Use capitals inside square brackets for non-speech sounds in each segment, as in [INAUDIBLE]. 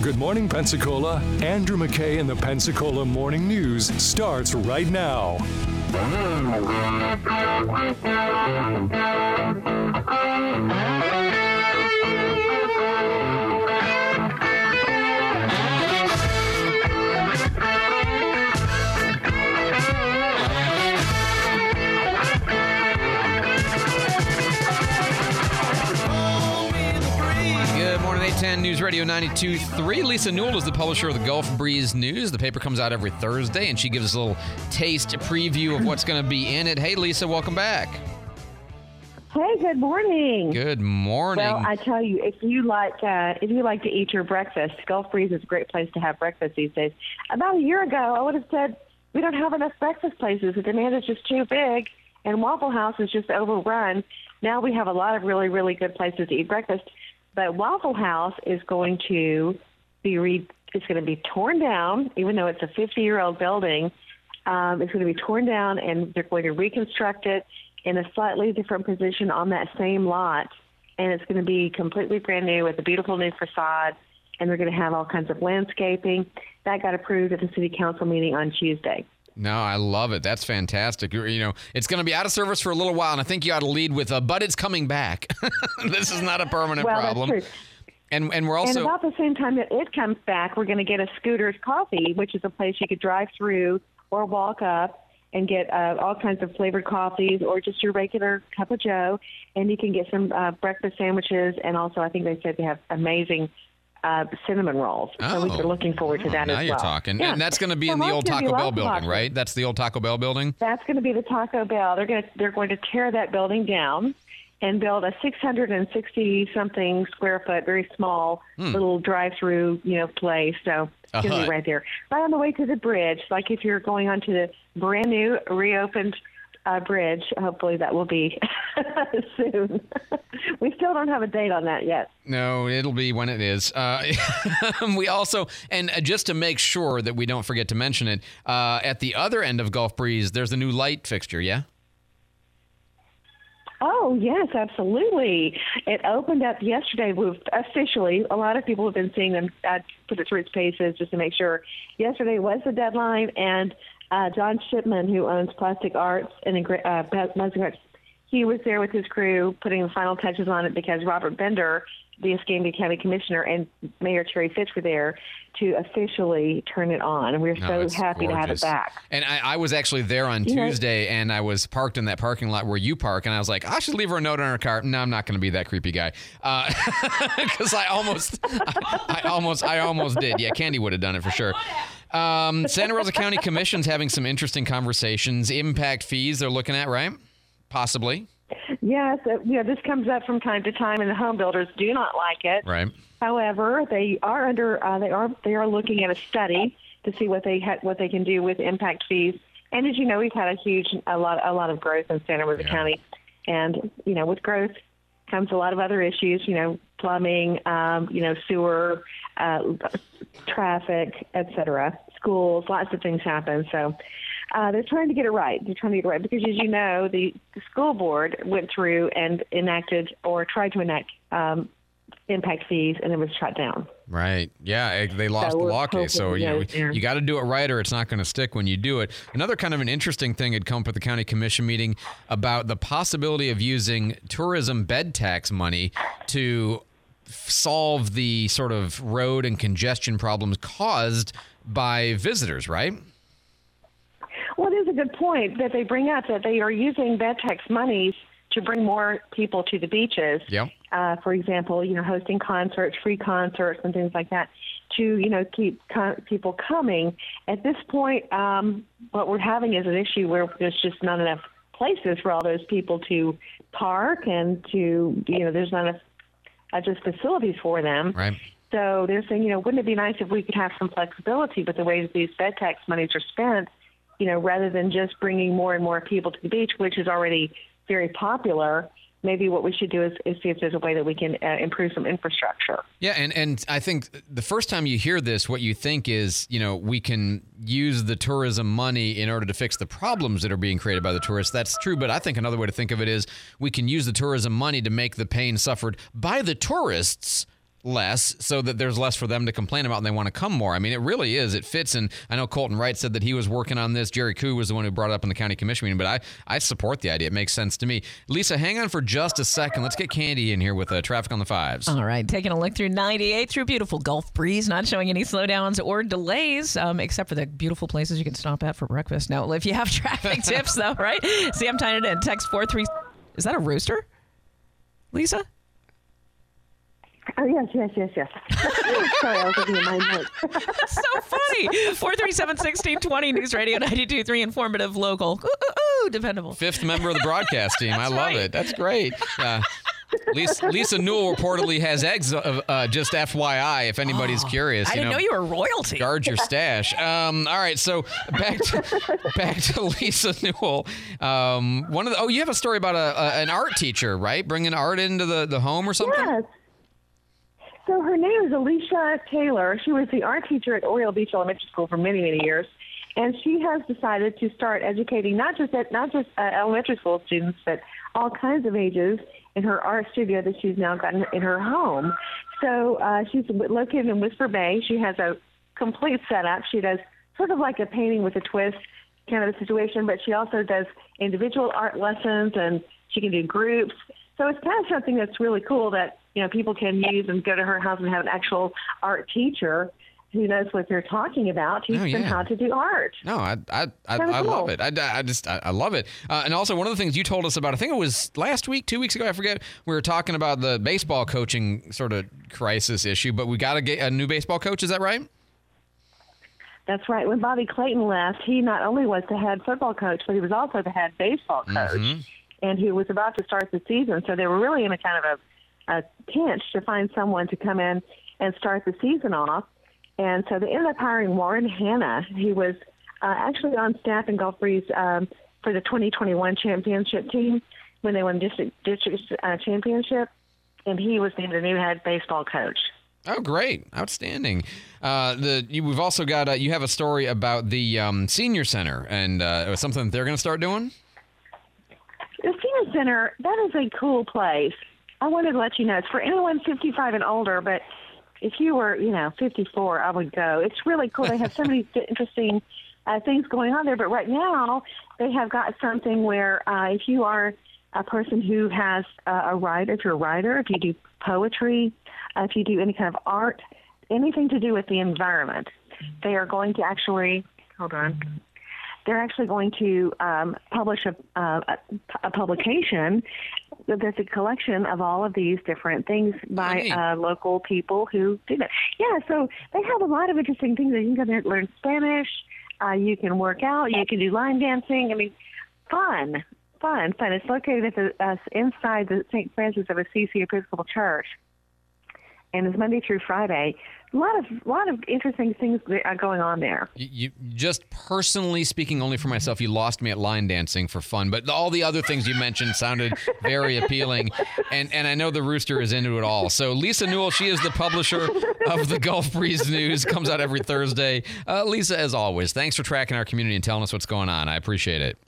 Good morning, Pensacola. Andrew McKay and the Pensacola Morning News starts right now. 810 News Radio 92.3. Lisa Newell is the publisher of the Gulf Breeze News. The paper comes out every Thursday, and she gives us a little taste, preview of what's going to be in it. Hey, Lisa, welcome back. Hey, good morning. Good morning. Well, I tell you, if you like, uh, if you like to eat your breakfast, Gulf Breeze is a great place to have breakfast these days. About a year ago, I would have said we don't have enough breakfast places. The demand is just too big, and Waffle House is just overrun. Now we have a lot of really, really good places to eat breakfast, but Waffle House is going to be re- it's going to be torn down, even though it's a 50 year old building. Um, it's going to be torn down, and they're going to reconstruct it in a slightly different position on that same lot, and it's going to be completely brand new with a beautiful new facade. And they're going to have all kinds of landscaping. That got approved at the city council meeting on Tuesday. No, I love it. That's fantastic. You know, it's going to be out of service for a little while, and I think you ought to lead with, uh, but it's coming back. [LAUGHS] this is not a permanent Well, problem. that's true. And and we're and also about the same time that it comes back, we're going to get a Scooter's Coffee, which is a place you could drive through or walk up and get uh, all kinds of flavored coffees or just your regular cup of Joe. And you can get some uh, breakfast sandwiches. And also, I think they said they have amazing uh, cinnamon rolls. So Oh. we're looking forward to Oh, that now you're well. talking. Yeah. And that's going to be So in the old Taco Bell building, right? That's the old Taco Bell building. That's going to be the Taco Bell. They're going to they're going to tear that building down and build a 660 something square foot, very small little drive-through, you know, place. So it's going to be right there, right on the way to the bridge. Like if you're going onto the brand new reopened uh, bridge, hopefully that will be [LAUGHS] soon. [LAUGHS] we still don't have a date on that yet. No, it'll be when it is. Uh, [LAUGHS] we also, and just to make sure that we don't forget to mention it, uh, at the other end of Gulf Breeze, there's a new light fixture. Yeah. Oh yes, absolutely. It opened up yesterday. We've officially. A lot of people have been seeing them uh, put it through its paces just to make sure. Yesterday was the deadline, and uh, John Shipman, who owns Plastic Arts and uh, Plastic Arts, he was there with his crew putting the final touches on it because Robert Bender, the Escambia County Commissioner, and Mayor Cherry Fitch were there to officially turn it on, and we're No, so happy to have it back. And I, I was actually there on You know- Tuesday, and I was parked in that parking lot where you park, and I was like, I should leave her a note on her car. No, I'm not going to be that creepy guy, [LAUGHS] because I almost, [LAUGHS] I, I almost, I almost did. Yeah, Candy would have done it for sure. Um, [LAUGHS] Santa Rosa County Commission's having some interesting conversations. Impact fees they're looking at, right? Possibly, Yes, uh, know, this comes up from time to time, and the home builders do not like it. right? However, they are under uh, they are they are looking at a study to see what they ha- what they can do with impact fees. And as you know, we've had a huge a lot a lot of growth in Santa Rosa Yeah. County, and you know, with growth comes a lot of other issues. You know, plumbing, um, you know, sewer, uh, traffic, et cetera, schools. Lots of things happen. So. Uh, they're trying to get it right. They're trying to get it right because, as you know, the, the school board went through and enacted or tried to enact um, impact fees, and it was shut down. Right. Yeah, eh, they lost So the law case. So you know, that they're- you got to do it right, or it's not going to stick when you do it. Another kind of an interesting thing had come up at the county commission meeting about the possibility of using tourism bed tax money to solve the sort of road and congestion problems caused by visitors. Right. Well, it is a good point that they bring up that they are using bed tax monies to bring more people to the beaches. Yep. Uh, for example, you know, hosting concerts, free concerts, and things like that, to you know keep con- people coming. At this point, um, what we're having is an issue where there's just not enough places for all those people to park and to you know there's not enough uh, just facilities for them. Right. So they're saying, you know, wouldn't it be nice if we could have some flexibility with the way that these bed tax monies are spent, you know, rather than just bringing more and more people to the beach, which is already very popular. Maybe what we should do is, is see if there's a way that we can uh, improve some infrastructure. Yeah, and, and I think the first time you hear this, what you think is, you know, we can use the tourism money in order to fix the problems that are being created by the tourists. That's true, but I think another way to think of it is we can use the tourism money to make the pain suffered by the tourists less so that there's less for them to complain about and they want to come more. I mean, it really is. It fits. And I know Colten Wright said that he was working on this. Jerry Koo was the one who brought it up in the county commission meeting, but I, I support the idea. It makes sense to me. Lisa, hang on for just a second. Let's get Candy in here with uh, traffic on the fives. All right, taking a look through 98 through beautiful Gulf Breeze, not showing any slowdowns or delays, um, except for the beautiful places you can stop at for breakfast. Now, if you have [LAUGHS] traffic tips, though, right? See, I'm tying it in. Text 43. Is that a rooster? Lisa? Oh, yes, yes, yes, yes. [LAUGHS] Sorry, I was looking at my notes. That's [LAUGHS] so funny. 437 1620 News Radio 92.3 Informative, local. Ooh, ooh, ooh, dependable. Fifth member of the broadcast team. I love right. it. That's great. Uh, Lisa, Lisa Newell reportedly has eggs. Uh, uh, just FYI, if anybody's curious. I you didn't know you were royalty. guard your stash. Um, all right, so back to [LAUGHS] back to Lisa Newell. Um, one of the oh, you have a story about a, a an art teacher, right? Bringing art into the, the home or something. Yes. So her name is Alicia Taylor. She was the art teacher at Oriole Beach Elementary School for many, many years, and she has decided to start educating not just at, not just uh, elementary school students, but all kinds of ages in her art studio that she's now got in, in her home. So uh, she's located in Whisper Bay. She has a complete setup. She does sort of like a painting with a twist kind of a situation, but she also does individual art lessons and she can do groups. So it's kind of something that's really cool that you know people can use and go to her house and have an actual art teacher who knows what they're talking about teach Oh, them how to do art. No, I I, I, I love it. I, I just I, I love it. Uh, and also one of the things you told us about, I think it was last week, two weeks ago, I forget. We were talking about the baseball coaching sort of crisis issue, but we got to get a new baseball coach. Is that right? That's right. When Bobby Clayton left, he not only was the head football coach, but he was also the head baseball coach, and he was about to start the season. So they were really in a kind of a, a pinch to find someone to come in and start the season off. And so they ended up hiring Warren Hanna. He was uh, actually on staff in Gulf Breeze um, for the 2021 championship team when they won district district uh, championship, and he was named the new head baseball coach. Oh, great, outstanding. Uh, the you, we've also got uh, you have a story about the um, senior center and uh, it was something that they're going to start doing. The senior center, that is a cool place. I wanted to let you know it's for anyone 55 and older, but if you were, you know, 54, I would go. It's really cool. They have so many [LAUGHS] interesting uh, things going on there. But right now, they have got something where uh, if you are a person who has uh, a writer, if you're a writer, if you do poetry, uh, if you do any kind of art, anything to do with the environment, they are going to actually, hold on they're actually going to um, publish a, uh, a, a publication that's a collection of all of these different things by uh, local people who do that. Yeah, so they have a lot of interesting things. You can go there and learn Spanish. Uh, you can work out. You can do line dancing. I mean, fun, fun, fun. It's located at the, uh, inside the St. Francis of Assisi Episcopal Church, and it's Monday through Friday. A lot of, lot of interesting things are going on there. You, you just personally speaking, only for myself, you lost me at line dancing for fun, but all the other things you mentioned sounded very appealing, and and I know the rooster is into it all. So Lisa Newell, she is the publisher of the Gulf Breeze News, comes out every Thursday. Uh, Lisa, as always, thanks for tracking our community and telling us what's going on. I appreciate it.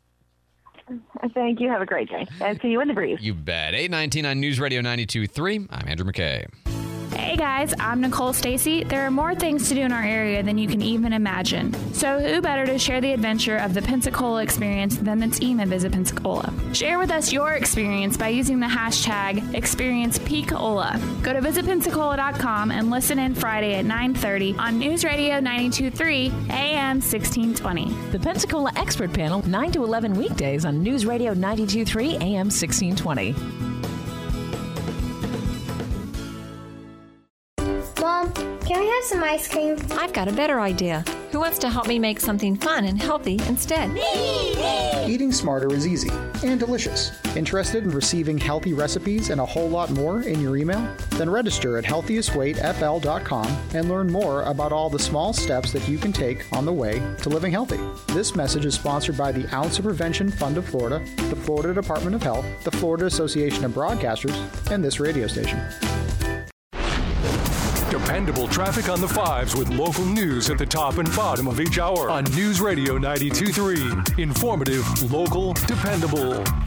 Thank you. Have a great day. And see you in the breeze. You bet. Eight nineteen on News Radio 92.3. I'm Andrew McKay. Hey guys, I'm Nicole Stacy. There are more things to do in our area than you can even imagine. So who better to share the adventure of the Pensacola experience than the team at Visit Pensacola? Share with us your experience by using the hashtag ExperiencePeakola. Go to visitpensacola.com and listen in Friday at 9:30 on News Radio 92.3 AM 1620. The Pensacola Expert Panel, 9 to 11 weekdays on News Radio 92.3 AM 1620. Can we have some ice cream? I've got a better idea. Who wants to help me make something fun and healthy instead? Me! Eating smarter is easy and delicious. Interested in receiving healthy recipes and a whole lot more in your email? Then register at healthiestweightfl.com and learn more about all the small steps that you can take on the way to living healthy. This message is sponsored by the Ounce of Prevention Fund of Florida, the Florida Department of Health, the Florida Association of Broadcasters, and this radio station dependable traffic on the fives with local news at the top and bottom of each hour on News Radio 92.3. Informative, local, dependable. Uh-huh.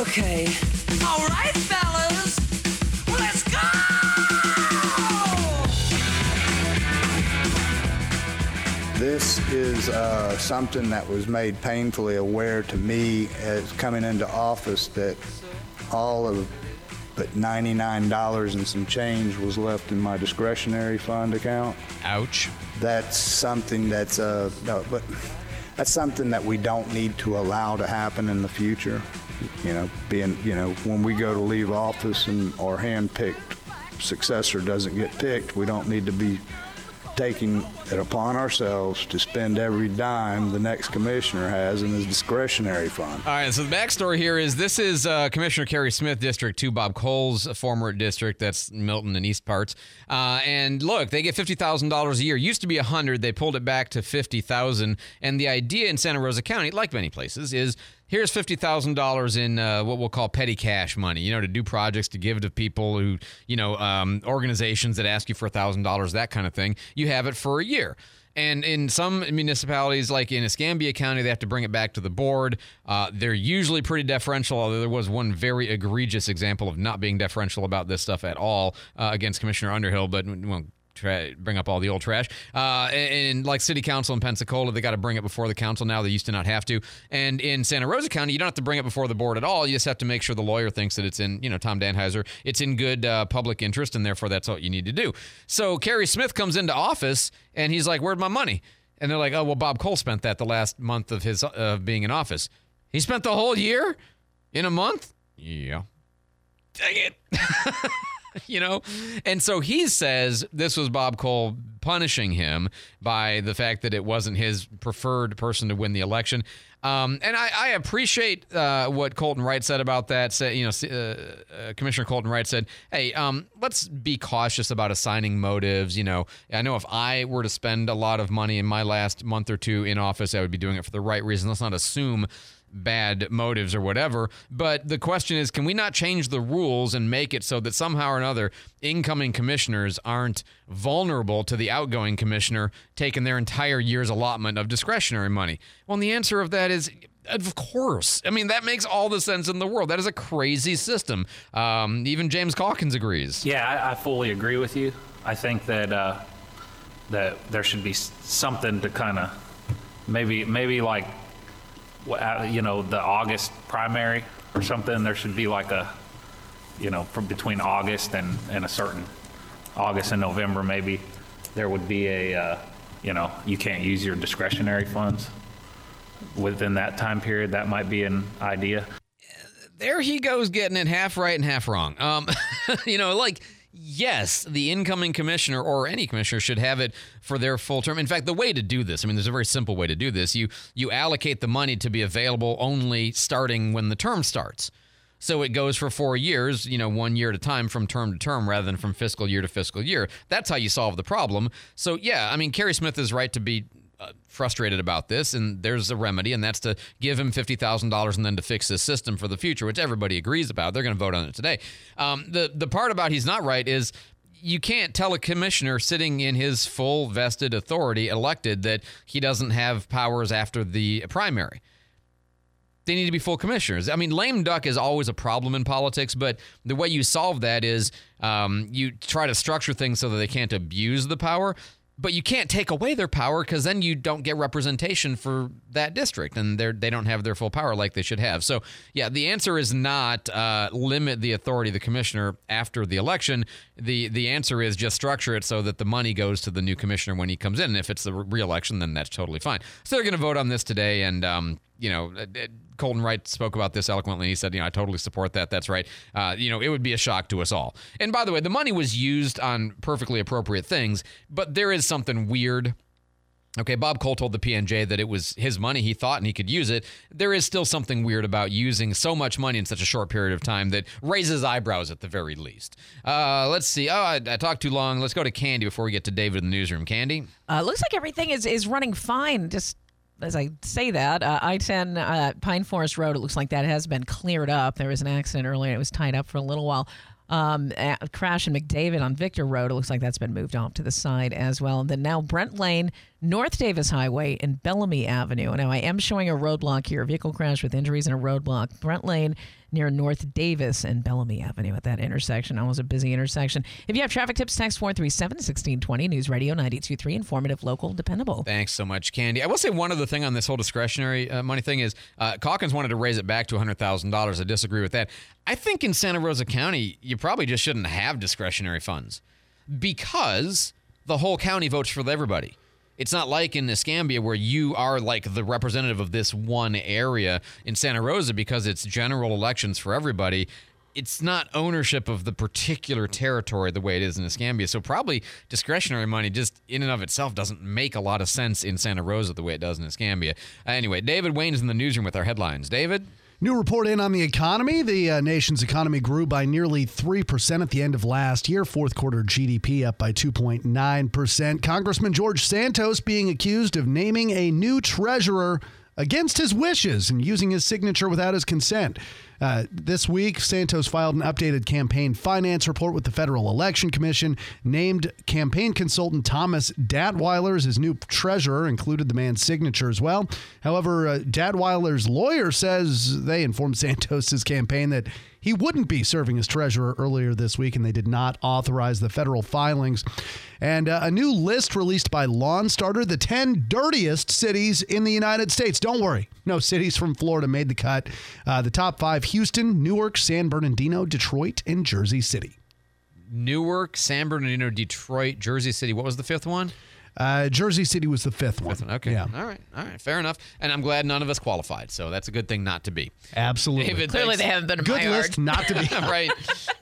Okay. All right, fellas. This is uh, something that was made painfully aware to me as coming into office that all of but $99 and some change was left in my discretionary fund account. Ouch. That's something that's uh no, but that's something that we don't need to allow to happen in the future. You know, being you know when we go to leave office and our hand-picked successor doesn't get picked, we don't need to be taking it upon ourselves to spend every dime the next commissioner has in his discretionary fund. All right, so the backstory here is this is uh, Commissioner Kerry Smith District 2, Bob Cole's former district. That's Milton and East parts. Uh, and look, they get $50,000 a year. Used to be 100 They pulled it back to 50000 And the idea in Santa Rosa County, like many places, is here's $50,000 in uh, what we'll call petty cash money, you know, to do projects, to give to people who, you know, um, organizations that ask you for $1,000, that kind of thing. You have it for a year. And in some municipalities, like in Escambia County, they have to bring it back to the board. Uh, they're usually pretty deferential, although there was one very egregious example of not being deferential about this stuff at all uh, against Commissioner Underhill, but we won't tra- bring up all the old trash. Uh, and, and like city council in Pensacola, they got to bring it before the council now. They used to not have to. And in Santa Rosa County, you don't have to bring it before the board at all. You just have to make sure the lawyer thinks that it's in, you know, Tom Dannheisser, it's in good uh, public interest, and therefore that's what you need to do. So Kerry Smith comes into office, and he's like, "Where'd my money?" And they're like, "Oh, well, Bob Cole spent that the last month of his uh, being in office. He spent the whole year in a month." Yeah. Dang it. [LAUGHS] [LAUGHS] you know? And so he says this was Bob Cole punishing him by the fact that it wasn't his preferred person to win the election. Um, and I, I appreciate uh, what Colten Wright said about that. Say, you know, uh, uh, Commissioner Colten Wright said, "Hey, um, let's be cautious about assigning motives." You know, I know if I were to spend a lot of money in my last month or two in office, I would be doing it for the right reason. Let's not assume bad motives or whatever. But the question is, can we not change the rules and make it so that somehow or another incoming commissioners aren't vulnerable to the outgoing commissioner taking their entire year's allotment of discretionary money? Well, and the answer of that is of course. I mean, that makes all the sense in the world. That is a crazy system. Um, even James Calkins agrees. Yeah, I, I, fully agree with you. I think that uh, that there should be something to kind of maybe maybe like uh, you know, the August primary or something, there should be like a, you know, from between August and, and a certain, August and November maybe, there would be a, uh, you know, you can't use your discretionary funds within that time period. That might be an idea. There he goes getting it half right and half wrong. Um, [LAUGHS] you know, like yes, the incoming commissioner or any commissioner should have it for their full term. In fact, the way to do this, I mean, there's a very simple way to do this. You you allocate the money to be available only starting when the term starts. So it goes for four years, you know, one year at a time from term to term rather than from fiscal year to fiscal year. That's how you solve the problem. So, yeah, I mean, Kerry Smith is right to be uh, frustrated about this, and there's a remedy, and that's to give him fifty thousand dollars and then to fix his system for the future, which everybody agrees about. They're going to vote on it today. Um, the the part about he's not right is you can't tell a commissioner sitting in his full vested authority elected that he doesn't have powers after the primary. They need to be full commissioners. I mean, lame duck is always a problem in politics, but the way you solve that is um, you try to structure things so that they can't abuse the power but you can't take away their power because then you don't get representation for that district and they they don't have their full power like they should have. So yeah the answer is not uh, limit the authority of the commissioner after the election. The the answer is just structure it so that the money goes to the new commissioner when he comes in. And if it's the re-election then that's totally fine. So they're going to vote on this today and um, you know, uh, uh, Colten Wright spoke about this eloquently. He said, you know, I totally support that. That's right. Uh, you know, it would be a shock to us all. And by the way, the money was used on perfectly appropriate things, but there is something weird. Okay, Bob Cole told the PNJ that it was his money. He thought and he could use it. There is still something weird about using so much money in such a short period of time that raises eyebrows at the very least. Uh, let's see. Oh, I, I, talked too long. Let's go to Candy before we get to David in the newsroom. Candy? Uh, looks like everything is, is running fine. Just as I say that, uh, I 10 uh, Pine Forest Road, it looks like that has been cleared up. There was an accident earlier, it was tied up for a little while. Um, crash in McDavid on Victor Road, it looks like that's been moved off to the side as well. And then now Brent Lane North Davis Highway and Bellamy Avenue. Now, I am showing a roadblock here. a Vehicle crash with injuries and a roadblock. Brent Lane near North Davis and Bellamy Avenue at that intersection. Always a busy intersection. If you have traffic tips, text 437 1620 News Radio 923. Informative, local, dependable. Thanks so much, Candy. I will say one other thing on this whole discretionary uh, money thing is uh, Calkins wanted to raise it back to $100,000. I disagree with that. I think in Santa Rosa County, you probably just shouldn't have discretionary funds because the whole county votes for everybody. It's not like in Escambia where you are like the representative of this one area in Santa Rosa because it's general elections for everybody. It's not ownership of the particular territory the way it is in Escambia. So probably discretionary money just in and of itself doesn't make a lot of sense in Santa Rosa the way it does in Escambia. Anyway, David Wayne is in the newsroom with our headlines. David? New report in on the economy. The uh, nation's economy grew by nearly 3% at the end of last year. Fourth quarter GDP up by 2.9%. Congressman George Santos being accused of naming a new treasurer against his wishes and using his signature without his consent. Uh, this week, Santos filed an updated campaign finance report with the Federal Election Commission, named campaign consultant Thomas Datwyler as his new treasurer, included the man's signature as well. However, uh, Datwyler's lawyer says they informed Santos's campaign that he wouldn't be serving as treasurer earlier this week, and they did not authorize the federal filings. And uh, a new list released by LawnStarter, the 10 dirtiest cities in the United States. Don't worry, no cities from Florida made the cut. Uh, the top five Houston, Newark, San Bernardino, Detroit, and Jersey City. Newark, San Bernardino, Detroit, Jersey City. What was the fifth one? Uh, Jersey City was the fifth one. Fifth one. Okay. Yeah. All right. All right. Fair enough. And I'm glad none of us qualified. So that's a good thing not to be. Absolutely. David, Clearly, thanks. they haven't been in Good my list yard. not to be. [LAUGHS] right.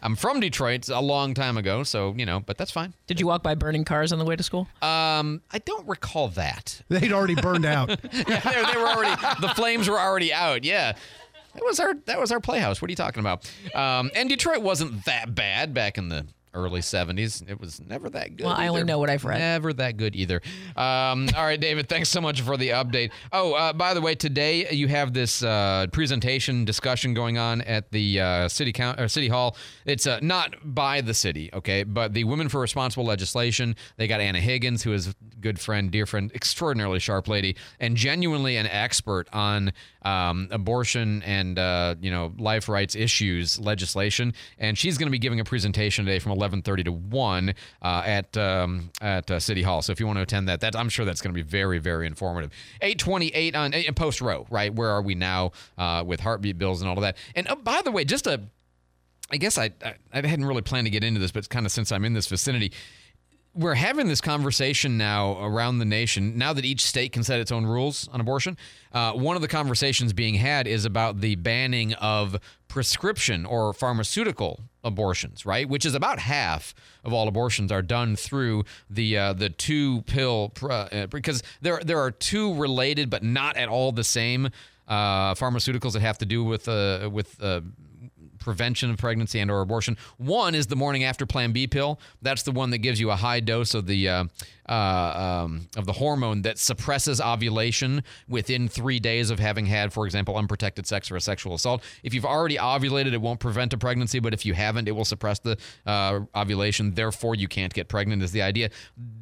I'm from Detroit a long time ago. So, you know, but that's fine. Did you walk by burning cars on the way to school? Um, I don't recall that. They'd already burned out. [LAUGHS] yeah, they, they were already, the flames were already out. Yeah. That was our that was our playhouse. What are you talking about? Um, and Detroit wasn't that bad back in the early 70s. It was never that good. Well, I only know what I've read. Never that good either. Um, all right, David, thanks so much for the update. Oh, uh, by the way, today you have this uh, presentation discussion going on at the uh, city count or city hall. It's uh, not by the city, okay, but the Women for Responsible Legislation. They got Anna Higgins, who is a good friend, dear friend, extraordinarily sharp lady, and genuinely an expert on um, abortion and uh, you know life rights issues legislation. And she's going to be giving a presentation today from 11:30 to 1 uh, at um, at uh, City Hall. So if you want to attend that, that I'm sure that's going to be very very informative. 828 on eh, Post Roe, right? Where are we now uh, with heartbeat bills and all of that? And oh, by the way, just a I guess I, I I hadn't really planned to get into this, but kind of since I'm in this vicinity, we're having this conversation now around the nation. Now that each state can set its own rules on abortion, uh, one of the conversations being had is about the banning of prescription or pharmaceutical abortions, right? Which is about half of all abortions are done through the uh, the two pill uh, because there there are two related but not at all the same uh, pharmaceuticals that have to do with uh, with uh, prevention of pregnancy and or abortion. One is the morning after Plan B pill. That's the one that gives you a high dose of the uh, uh, um, of the hormone that suppresses ovulation within three days of having had, for example, unprotected sex or a sexual assault. If you've already ovulated, it won't prevent a pregnancy, but if you haven't, it will suppress the uh, ovulation. Therefore, you can't get pregnant. Is the idea?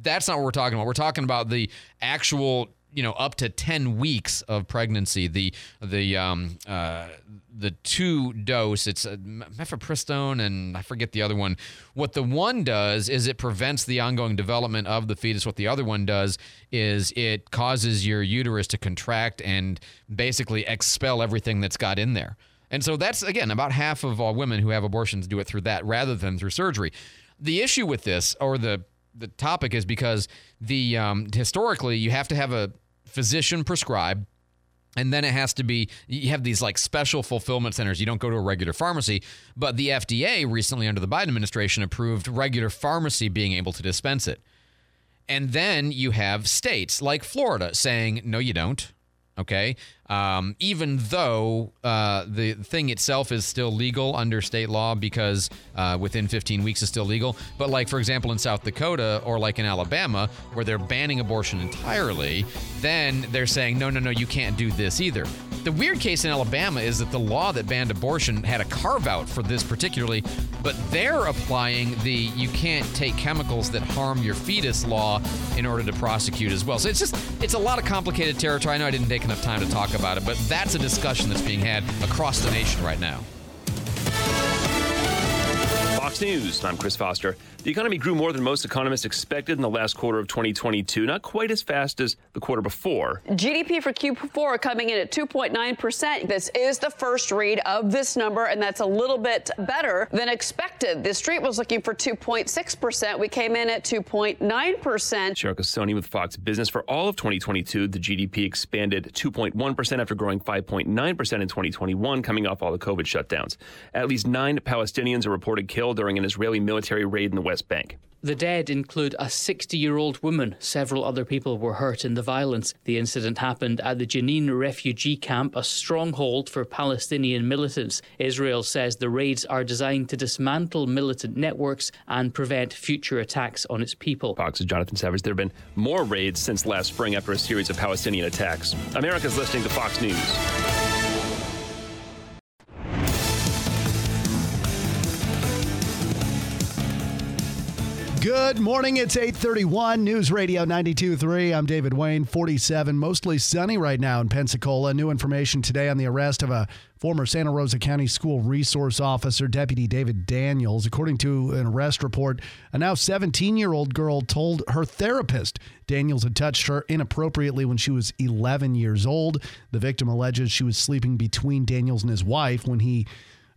That's not what we're talking about. We're talking about the actual you know up to 10 weeks of pregnancy. The the um uh the two dose it's uh, mifepristone and i forget the other one. What the one does is it prevents the ongoing development of the fetus. What the other one does is it causes your uterus to contract and basically expel everything that's got in there. And so that's again about half of all women who have abortions do it through that rather than through surgery. The issue with this or the the topic is because the um, historically you have to have a physician prescribe and then it has to be you have these like special fulfillment centers. You don't go to a regular pharmacy. But the fda recently under the biden administration approved regular pharmacy being able to dispense it. And then you have states like florida saying no you don't okay? Um, even though uh, the thing itself is still legal under state law because uh, within 15 weeks is still legal. But like for example in south dakota or like in alabama where they're banning abortion entirely then they're saying no no no you can't do this either The weird case in Alabama is that the law that banned abortion had a carve out for this particularly, but they're applying the you can't take chemicals that harm your fetus law in order to prosecute as well. So it's just it's a lot of complicated territory. I know I didn't take enough time to talk about it, but that's a discussion that's being had across the nation right now. Fox News. I'm Chris Foster. The economy grew more than most economists expected in the last quarter of 2022, not quite as fast as the quarter before. GDP for Q4 coming in at 2.9%. This is the first read of this number, and that's a little bit better than expected. The street was looking for 2.6%. We came in at 2.9%. Sharika Sony with Fox Business. For all of 2022, the GDP expanded 2.1% after growing 5.9% in 2021, coming off all the COVID shutdowns. At least nine Palestinians are reported killed during an Israeli military raid in the West Bank. The dead include a 60 year old woman. Several other people were hurt in the violence. The incident happened at the Jenin refugee camp, a stronghold for Palestinian militants. Israel says the raids are designed to dismantle militant networks and prevent future attacks on its people. Fox's Jonathan Savage. There have been more raids since last spring after a series of Palestinian attacks. America's listening to Fox News. Good morning. It's 831 News Radio 92.3. I'm David Wayne, 47, mostly sunny right now in Pensacola. New information today on the arrest of a former Santa Rosa County School Resource Officer, Deputy David Daniels. According to an arrest report, a now 17 year old girl told her therapist Daniels had touched her inappropriately when she was 11 years old. The victim alleges she was sleeping between Daniels and his wife when he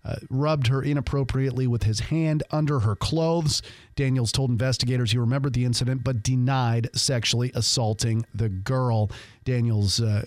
uh, rubbed her inappropriately with his hand under her clothes. Daniels told investigators he remembered the incident but denied sexually assaulting the girl. Daniels uh,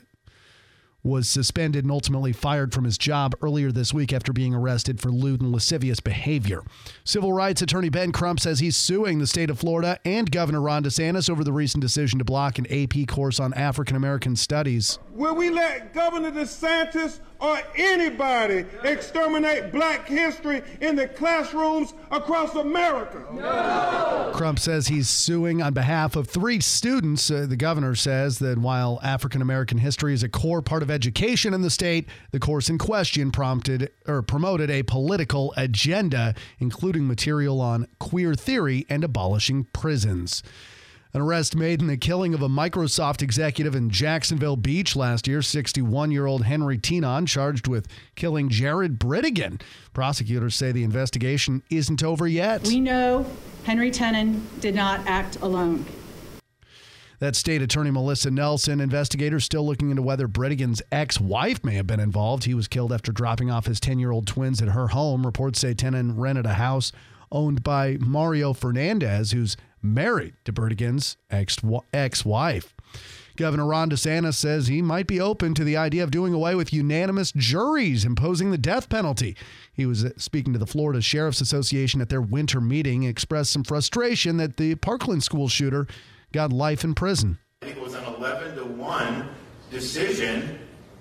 was suspended and ultimately fired from his job earlier this week after being arrested for lewd and lascivious behavior. Civil rights attorney Ben Crump says he's suing the state of Florida and Governor Ron DeSantis over the recent decision to block an AP course on African American studies. Will we let Governor DeSantis or anybody exterminate black history in the classrooms across America? No. Crump says he's suing on behalf of three students. Uh, the governor says that while African American history is a core part of education in the state, the course in question prompted or promoted a political agenda, including material on queer theory and abolishing prisons. An arrest made in the killing of a Microsoft executive in Jacksonville Beach last year. 61 year old Henry Tenon charged with killing Jared Bridegan. Prosecutors say the investigation isn't over yet. We know Henry Tenon did not act alone. That state attorney Melissa Nelson. Investigators still looking into whether Bridegan's ex wife may have been involved. He was killed after dropping off his 10 year old twins at her home. Reports say Tenon rented a house owned by Mario Fernandez, who's married to Bridegan's ex wife. Governor Ron DeSantis says he might be open to the idea of doing away with unanimous juries imposing the death penalty. He was speaking to the Florida Sheriff's Association at their winter meeting, expressed some frustration that the Parkland school shooter got life in prison. It was an 11 to 1 decision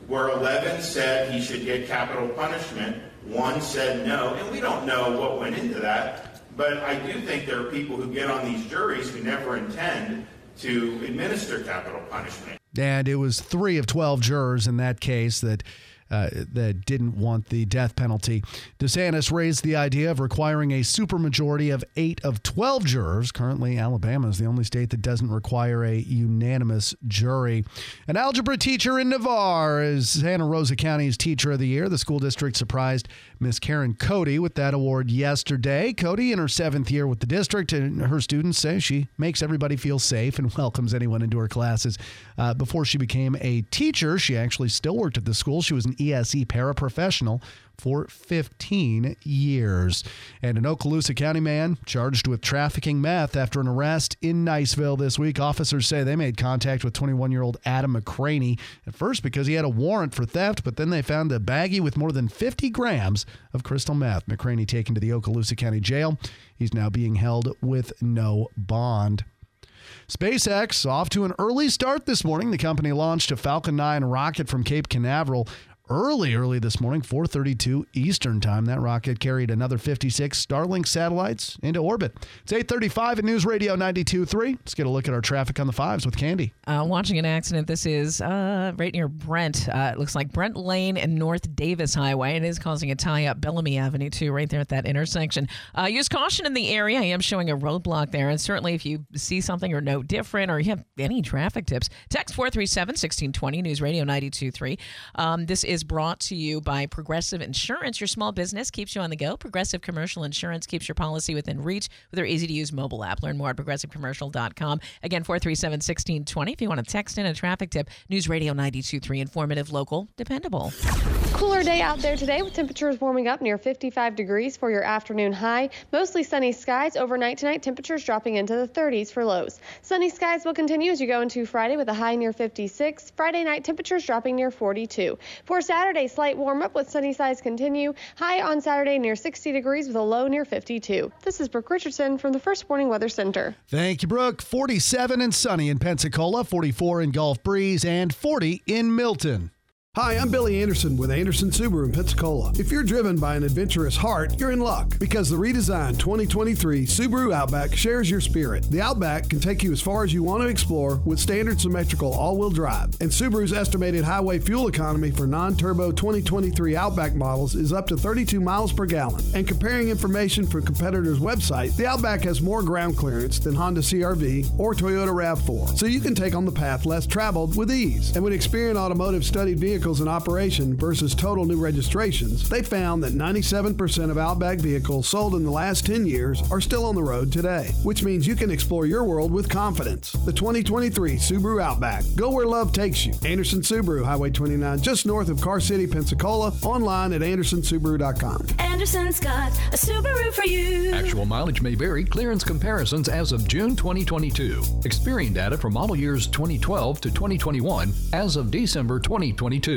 where 11 said he should get capital punishment, one said no, and we don't know what went into that. But I do think there are people who get on these juries who never intend to administer capital punishment. And it was three of 12 jurors in that case that. Uh, that didn't want the death penalty. DeSantis raised the idea of requiring a supermajority of eight of 12 jurors. Currently, Alabama is the only state that doesn't require a unanimous jury. An algebra teacher in Navarre is Santa Rosa County's Teacher of the Year. The school district surprised Miss Karen Cody with that award yesterday. Cody, in her seventh year with the district, and her students say she makes everybody feel safe and [LAUGHS] welcomes anyone into her classes. Uh, before she became a teacher, she actually still worked at the school. She was an ESE paraprofessional for 15 years. And an Okaloosa County man charged with trafficking meth after an arrest in Niceville this week. Officers say they made contact with 21 year old Adam McCraney at first because he had a warrant for theft, but then they found a baggie with more than 50 grams of crystal meth. McCraney taken to the Okaloosa County Jail. He's now being held with no bond. SpaceX off to an early start this morning. The company launched a Falcon 9 rocket from Cape Canaveral early, early this morning, 4:32 Eastern Time. That rocket carried another 56 Starlink satellites into orbit. It's 8:35 at News Radio 92.3. Let's get a look at our traffic on the fives with Candy. Uh, watching an accident. This is uh, right near Brent. Uh, it looks like Brent Lane and North Davis Highway. It is causing a tie up Bellamy Avenue too, right there at that intersection. Uh, use caution in the area. I am showing a roadblock there, and certainly if you see something or know different, or you have any traffic tips, text 437-1620 News Radio 92.3. Um, this is brought to you by Progressive Insurance. Your small business keeps you on the go. Progressive Commercial Insurance keeps your policy within reach with their easy to use mobile app. Learn more at progressivecommercial.com. Again, 437 1620 if you want to text in a traffic tip. News Radio 923, informative, local, dependable. Cooler day out there today with temperatures warming up near 55 degrees for your afternoon high. Mostly sunny skies overnight tonight, temperatures dropping into the 30s for lows. Sunny skies will continue as you go into Friday with a high near 56. Friday night, temperatures dropping near 42. For Saturday, slight warm up with sunny skies continue. High on Saturday near 60 degrees with a low near 52. This is Brooke Richardson from the First Warning Weather Center. Thank you, Brooke. 47 and sunny in Pensacola, 44 in Gulf Breeze, and 40 in Milton. Hi, I'm Billy Anderson with Anderson Subaru in Pensacola. If you're driven by an adventurous heart, you're in luck because the redesigned 2023 Subaru Outback shares your spirit. The Outback can take you as far as you want to explore with standard symmetrical all-wheel drive. And Subaru's estimated highway fuel economy for non-turbo 2023 Outback models is up to 32 miles per gallon. And comparing information from competitors' website, the Outback has more ground clearance than Honda CRV or Toyota RAV4, so you can take on the path less traveled with ease. And when Experian Automotive studied vehicles in operation versus total new registrations, they found that 97% of Outback vehicles sold in the last 10 years are still on the road today, which means you can explore your world with confidence. The 2023 Subaru Outback. Go where love takes you. Anderson Subaru, Highway 29, just north of Car City, Pensacola, online at andersonsubaru.com. Anderson's got a Subaru for you. Actual mileage may vary. Clearance comparisons as of June 2022. Experian data for model years 2012 to 2021 as of December 2022.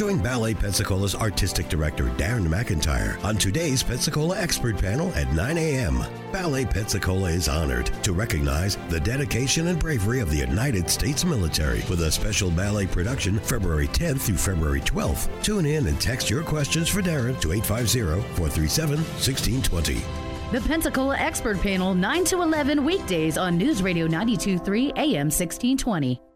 Join Ballet Pensacola's artistic director, Darren McIntyre, on today's Pensacola Expert Panel at 9 a.m. Ballet Pensacola is honored to recognize the dedication and bravery of the United States military with a special ballet production February 10th through February 12th. Tune in and text your questions for Darren to 850 437 1620. The Pensacola Expert Panel, 9 to 11 weekdays on News Radio 923 AM 1620.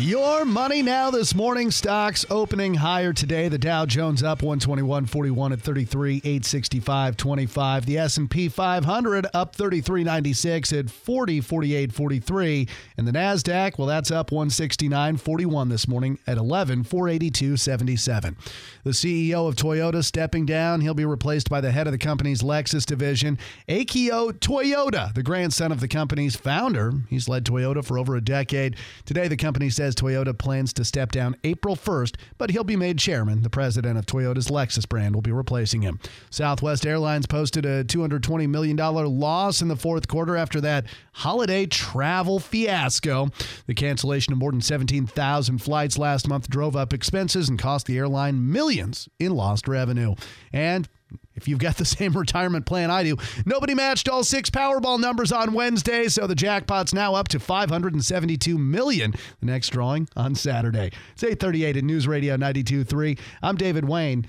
Your money now this morning. Stocks opening higher today. The Dow Jones up 121.41 at 33 865.25. The S&P 500 up 33.96 at 40 48.43. And the Nasdaq, well that's up 169.41 this morning at 11 482.77. The CEO of Toyota stepping down. He'll be replaced by the head of the company's Lexus division, Akio Toyoda, the grandson of the company's founder. He's led Toyota for over a decade. Today the company says Toyota plans to step down April 1st, but he'll be made chairman. The president of Toyota's Lexus brand will be replacing him. Southwest Airlines posted a $220 million loss in the fourth quarter after that holiday travel fiasco. The cancellation of more than 17,000 flights last month drove up expenses and cost the airline millions in lost revenue. And if you've got the [LAUGHS] same retirement plan I do, nobody matched all six Powerball numbers on Wednesday, so the jackpot's now up to 572 million. The next drawing on Saturday. It's 8:38 at News Radio 92.3. I'm David Wayne.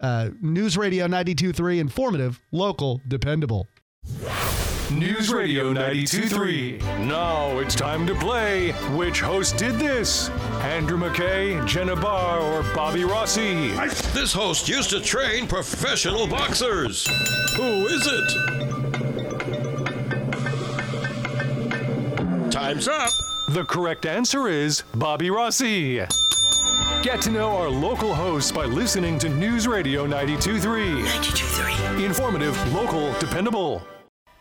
Uh, News Radio 92.3, informative, local, dependable. News Radio 92.3. Now it's time to play Which Host Did This? Andrew McKay, Jenna Barr, or Bobby Rossi? This host used to train professional boxers. Who is it? Time's up. The correct answer is Bobby Rossi. Get to know our local hosts by listening to News Radio 92.3. 92.3. Informative, local, dependable.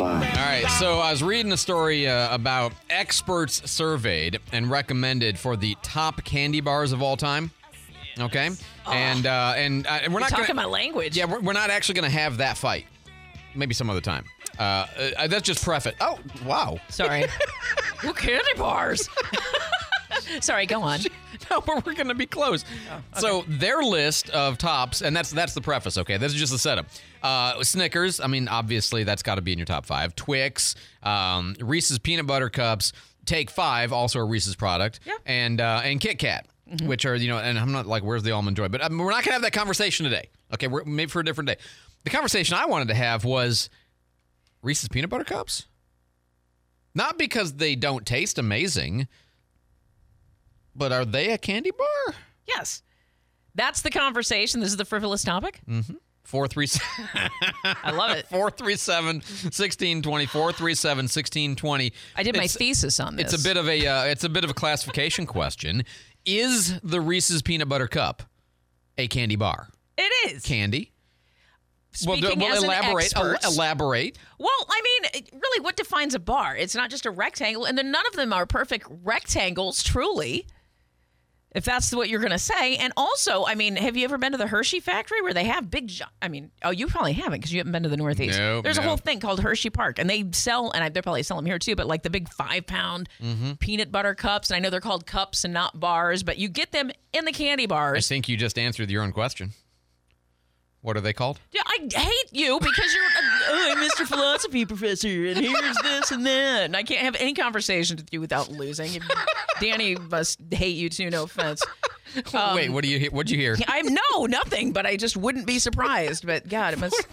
Goodbye. All right, so I was reading a story uh, about experts surveyed and recommended for the top candy bars of all time. Okay, and uh, and uh, and we're You're not talking gonna, my language. Yeah, we're, we're not actually going to have that fight. Maybe some other time. Uh, uh, that's just preface. Oh, wow. Sorry. [LAUGHS] Who candy bars? [LAUGHS] Sorry, go on. [LAUGHS] no, but we're going to be close. Oh, So their list of tops, and that's that's the preface. Okay, this is just the setup. Uh, Snickers. I mean, obviously that's got to be in your top five. Twix, um, Reese's peanut butter cups. Take five, also a Reese's product, Yeah. and uh, and Kit Kat, Mm-hmm. which are you know, and I'm not like where's the almond joy, but um, we're not gonna have that conversation today. Okay, we're maybe for a different day. The conversation I wanted to have was Reese's peanut butter cups. Not because they don't taste amazing, but are they a candy bar? Yes. That's the conversation. This is the frivolous topic. Mm-hmm. Four three. [LAUGHS] I love it. Four three seven 1620 437 1620. I did my It's- thesis on this. It's a bit of a uh, it's a bit of a classification question. Is the Reese's peanut butter cup a candy bar? It is. Candy. Speaking well, as an elaborate. el- expert- elaborate. Well, I mean, it- really, what defines a bar? It's not just a rectangle, and then none of them are perfect rectangles, truly. If that's what you're going to say. And also, I mean, have you ever been to the Hershey factory where they have big, I mean, oh, you probably haven't because you haven't been to the Northeast. Nope, There's a whole thing called Hershey Park, and they sell, and I, they probably sell them here too, but like the big five pound Mm-hmm. peanut butter cups. And I know they're called cups and not bars, but you get them in the candy bars. I think you just answered your own question. What are they called? Yeah, I hate you because you're uh, I'm Mr. Philosophy Professor, and here's this and that, and I can't have any conversation with you without losing. Danny must hate you too. No offense. Um, Wait, what do you hear? What'd you hear? I no nothing, but I just wouldn't be surprised. But God, it must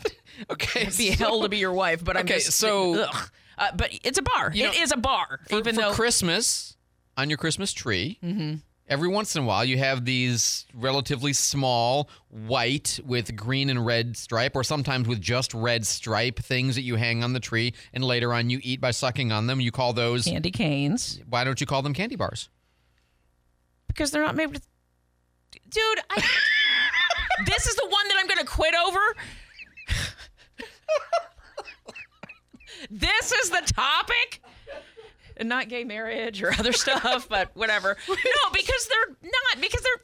okay be hell to be your wife. But I'm Okay, just so- ugh. Uh, but it's a bar. It know, is a bar, for, even for though Christmas on your Christmas tree, Mhm. Every once in a while you have these relatively small white with green and red stripe, or sometimes with just red stripe things that you hang on the tree, and later on you eat by sucking on them. You call those candy canes Why don't you call them candy bars? because they're not made with. Dude, I, [LAUGHS] this is the one that I'm going to quit over. [LAUGHS] this is the topic. And not gay marriage or other [LAUGHS] stuff, but whatever. No, because they're not. Because they're.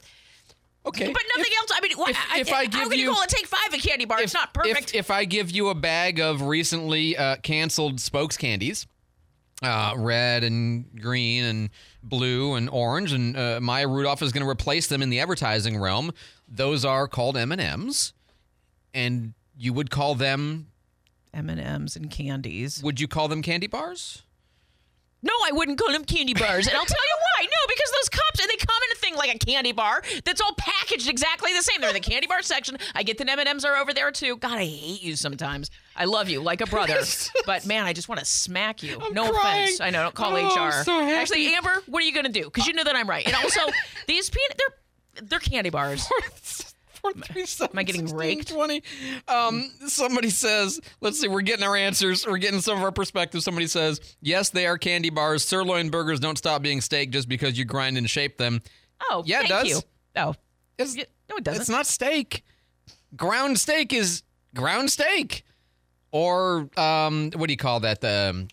Okay. But nothing else. I mean, what, if- if I give how can you, you- call it take five a candy bar? it's not perfect. If, if I give you a bag of recently uh, canceled spokes candies, uh, red and green and blue and orange, and uh, Maya Rudolph is going to replace them in the advertising realm. Those are called M and M's, and you would call them M and M's and candies. Would you call them candy bars? No, I wouldn't call them candy bars. And I'll tell you why. No, because those cups, and they come in a thing like a candy bar that's all packaged exactly the same. They're in the candy bar section. I get the M&Ms are over there too. God, I hate you sometimes. I love you like a brother. [LAUGHS] but man, I just want to smack you. no crying. offense. I know, don't call Oh, I'm HR. so. Actually, Amber, what are you going to do? Because you know that I'm right. And also, these peanut, they're, they're candy bars. [LAUGHS] Am I getting raked? 20. Um, somebody says, let's see, we're getting our answers. We're getting some of our perspectives. Somebody says, yes, they are candy bars. Sirloin burgers don't stop being steak just because you grind and shape them. Oh, Yeah, it does. you. Oh. It's, no, it doesn't. It's not steak. Ground steak is ground steak. Or um, what do you call that? The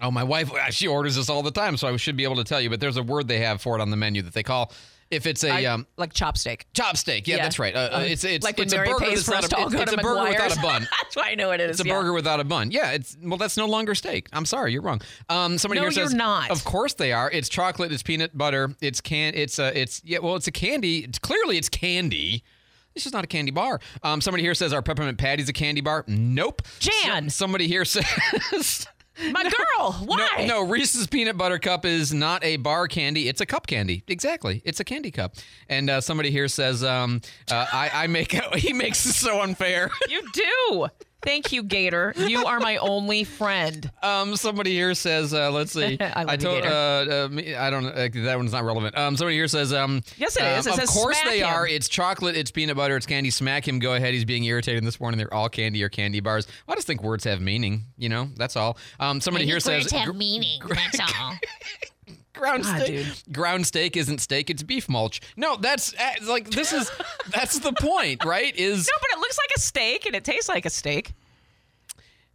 oh, my wife she orders this all the time, so I should be able to tell you. But there's a word they have for it on the menu that they call if it's a I- um, like chopstick. chopstick. Yeah, Yeah. that's right. Uh, uh, Um, it's it's like it's a Mary burger that's not a, it's, it's a burger without a bun. [LAUGHS] That's why I know what it is. It's a yeah. burger without a bun. Yeah, it's well, that's no longer steak. I'm sorry, you're wrong. Um, somebody No, here says, not. Of course they are. It's chocolate. It's peanut butter. It's can. It's a. It's yeah. Well, it's a candy. It's clearly it's candy. It's just not a candy bar. Um, somebody here says our peppermint patty's a candy bar. Nope. Jan. So- somebody here says. My girl, why? No, no, Reese's peanut butter cup is not a bar candy. It's a cup candy. Exactly. It's a candy cup. And uh, somebody here says, um, uh, I, I make, [LAUGHS] he makes it so unfair. You do. Thank you, Gator. You are my only friend. Um, somebody here says, uh, let's see. [LAUGHS] I love you, told, Gator. uh, uh, me- I don't. Uh, that one's not relevant. Um, somebody here says, um, Yes, it um, is. It of says course smack they him. are. It's chocolate. It's peanut butter. It's candy. Smack him. Go ahead. He's being irritated this morning. They're all candy or candy bars. I just think words have meaning. You know, that's all. Um, somebody here says, gr- meaning. That's all. [LAUGHS] [LAUGHS] ground God, steak. Ground steak isn't steak. It's beef mulch. No, that's uh, like this is [LAUGHS] that's the point, right? Is No, but it looks like a steak and it tastes like a steak.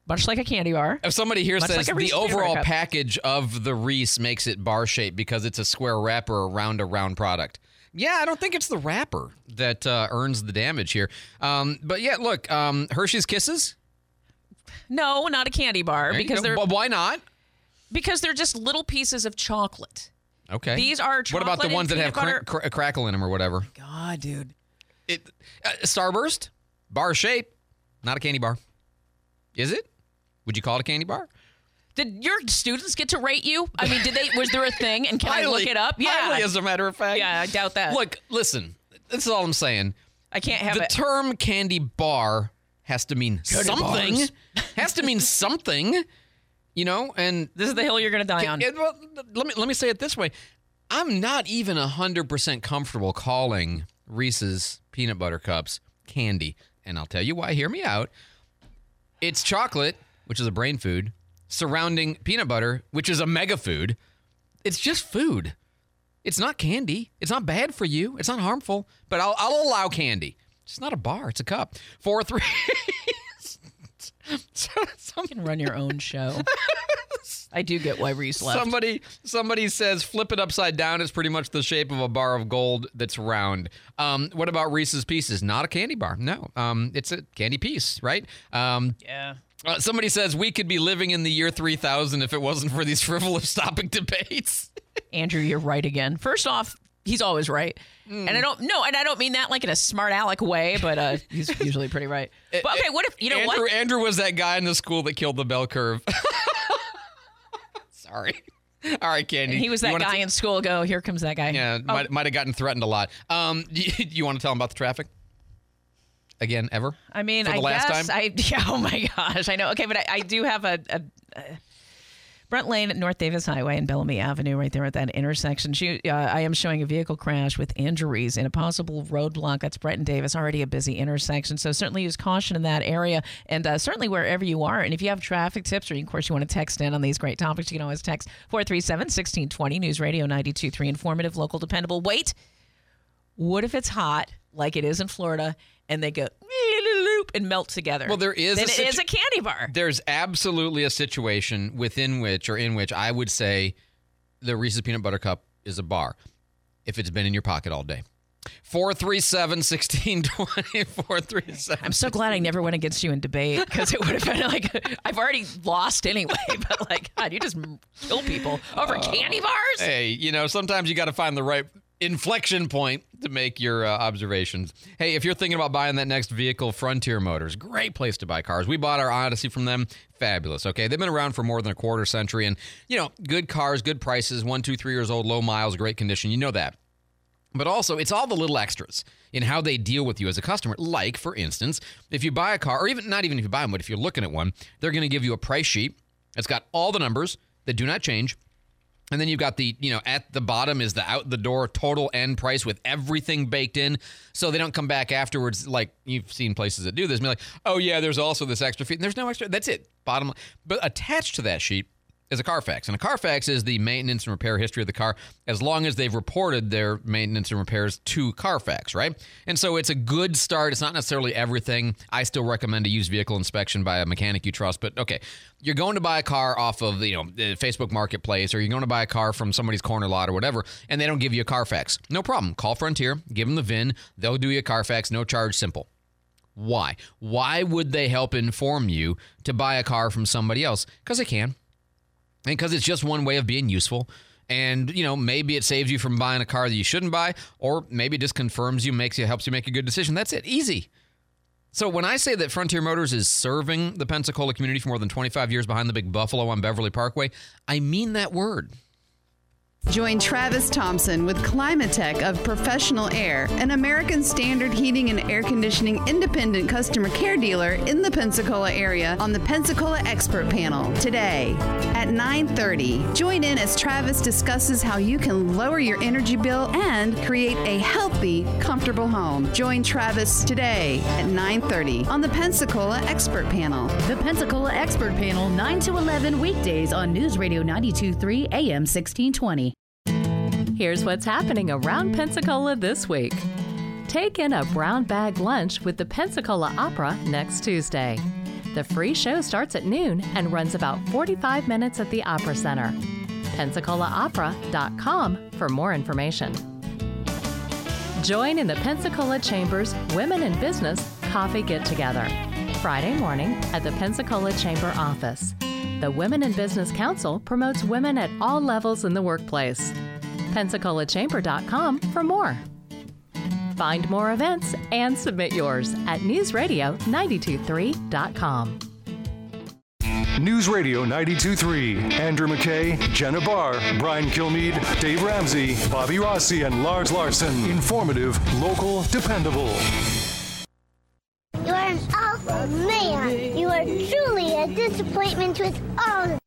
Much like a candy bar. If somebody here says like the Reese's peanut butter overall package of the Reese makes it bar shaped because it's a square wrapper around a round product. Yeah, I don't think it's the wrapper that uh, earns the damage here. Um, but yeah, look, um, Hershey's Kisses. No, not a candy bar There because they're But why not? Because they're just little pieces of chocolate. Okay. These are chocolate. What about the ones that have peanut cra- cra- crackle in them or whatever? God, dude. It uh, Starburst bar shape, not a candy bar. Is it? Would you call it a candy bar? Did your students get to rate you? I mean, did they? Was there a thing? And can I look it up? Yeah. highly, as a matter of fact. Yeah, I doubt that. Look, listen. This is all I'm saying. I can't have the it. term candy bar has to mean Candy something. bars. has to mean something. You know, and this is the hill you're going to die on. It- well, let me let me say it this way: I'm not even hundred percent comfortable calling Reese's peanut butter cups candy, and I'll tell you why. Hear me out. It's chocolate, which is a brain food, surrounding peanut butter, which is a mega food. It's just food. It's not candy. It's not bad for you. It's not harmful. But I'll, I'll allow candy. It's not a bar. It's a cup. Four three. [LAUGHS] [LAUGHS] You can run your own show. [LAUGHS] I do get why Reese left. Somebody somebody says flip it upside down. It's pretty much the shape of a bar of gold that's round. Um, what about Reese's Pieces? Not a candy bar. No. Um, it's a candy piece, right? Um, yeah. uh, somebody says we could be living in the year 3000 if it wasn't for these [LAUGHS] frivolous topic debates. Andrew, you're right again. First off, he's always right. Hmm. And I don't no, and I don't mean that like in a smart aleck way, but uh, [LAUGHS] he's usually pretty right. But okay, what if you know Andrew, what? Andrew was that guy in the school that killed the bell curve. [LAUGHS] Sorry. All right, Candy. And he was that guy t- in school. Go here comes that guy. Yeah, Oh, might, might have gotten threatened a lot. Um, [LAUGHS] do you, you want to tell him about the traffic? Again, ever? I mean, For the I last guess time? I. Yeah, oh my gosh, I know. Okay, but I, I do have a, a, a Brent Lane, North Davis Highway, and Bellamy Avenue, right there at that intersection. She, uh, I am showing a vehicle crash with injuries and a possible roadblock. That's Brent and Davis, already a busy intersection. So certainly use caution in that area, and uh, certainly wherever you are. And if you have traffic tips, or of course you want to text in on these great topics, you can always text 437-1620, News Radio 92.3, informative, local, dependable. Wait, what if it's hot like it is in Florida, and they go and melt together? Well, there is Then a situ- is a candy bar. There's absolutely a situation within which or in which I would say the Reese's peanut butter cup is a bar if it's been in your pocket all day. 437 1620 437. I'm so glad I never went against you in debate because it would have been like [LAUGHS] I've already lost anyway. [LAUGHS] But like, God, you just kill people over uh, candy bars. Hey, you know, sometimes you got to find the right inflection point to make your uh, observations. Hey, if you're thinking about buying that next vehicle, Frontier Motors, great place to buy cars. We bought our Odyssey from them. Fabulous. Okay. They've been around for more than a quarter century and, you know, good cars, good prices, one, two, three years old, low miles, great condition. You know that. But also, it's all the little extras in how they deal with you as a customer. Like, for instance, if you buy a car, or even not even if you buy one, but if you're looking at one, they're going to give you a price sheet. It's got all the numbers that do not change. And then you've got the, you know, at the bottom is the out the door total end price with everything baked in. So they don't come back afterwards like you've seen places that do this and be like, oh, yeah, there's also this extra fee. And there's no extra. That's it. Bottom line. But attached to that sheet is a Carfax. And a Carfax is the maintenance and repair history of the car as long as they've reported their maintenance and repairs to Carfax, right? And so it's a good start. It's not necessarily everything. I still recommend a used vehicle inspection by a mechanic you trust. But okay, you're going to buy a car off of you know the Facebook Marketplace or you're going to buy a car from somebody's corner lot or whatever, and they don't give you a Carfax. No problem. Call Frontier, give them the VIN. They'll do you a Carfax, no charge, simple. Why? Why would they help inform you to buy a car from somebody else? Because they can and because it's just one way of being useful. And you know maybe it saves you from buying a car that you shouldn't buy or maybe it just confirms you makes you helps you make a good decision. That's it. Easy. So when i say that frontier motors is serving the pensacola community for more than 25 years behind the big buffalo on beverly parkway i mean that word Join Travis Thompson with Climatech of Professional Air, an American Standard Heating and Air Conditioning independent customer care dealer in the Pensacola area on the Pensacola Expert Panel today at 9:30. Join in as Travis discusses how you can lower your energy bill and create a healthy, comfortable home. Join Travis today at 9:30 on the Pensacola Expert Panel. The Pensacola Expert Panel, 9 to 11 weekdays on News Radio 923 AM 1620. Here's what's happening around Pensacola this week. Take in a brown bag lunch with the Pensacola Opera next Tuesday. The free show starts at noon and runs about 45 minutes at the Opera Center. PensacolaOpera.com for more information. Join in the Pensacola Chamber's Women in Business Coffee Get Together, Friday morning at the Pensacola Chamber office. The Women in Business Council promotes women at all levels in the workplace. PensacolaChamber.com for more. Find more events and submit yours at newsradio923.com. News Radio 92.3. Andrew McKay, Jenna Barr, Brian Kilmeade, Dave Ramsey, Bobby Rossi, and Lars Larson. Informative, local, dependable. You are an awful man. You are truly a disappointment with all.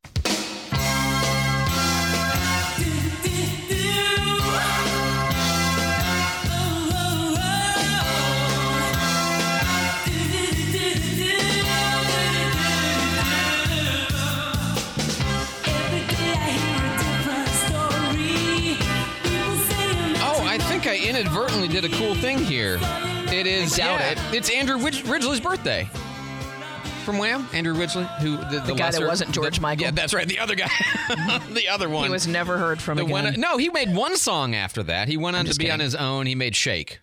A cool thing here. It is. doubt yeah, it. It's Andrew Ridg- Ridgeley's birthday. From Wham, Andrew Ridgeley, who the, The guy that wasn't George the- Michael. Yeah, that's right. The other guy, [LAUGHS] the other one. He was never heard from The again. one- no, he made one song after that. He went on to be on his own. He made "Shake."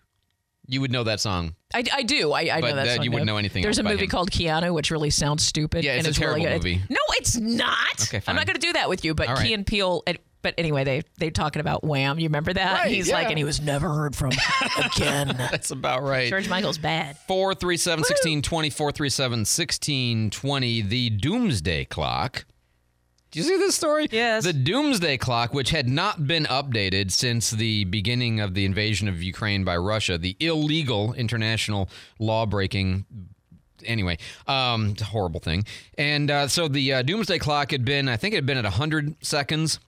You would know that song. I, I do. I, I But know that that song you wouldn't know anything There's a movie him. called Keanu, which really sounds stupid. Yeah, it's and a really terrible good. movie. No, it's not. Okay, fine. I'm not going to do that with you. But right. Key and Peele. And- But anyway, they they talking about Wham. You remember that? Right, He's like, and he was never heard from again. [LAUGHS] That's about right. George Michael's bad. 437 1620, 437 1620, the Doomsday Clock. Do you see this story? Yes. The Doomsday Clock, which had not been updated since the beginning of the invasion of Ukraine by Russia, the illegal international law breaking. Anyway, um, it's a horrible thing. And uh, so the uh, Doomsday Clock had been, I think it had been at 100 seconds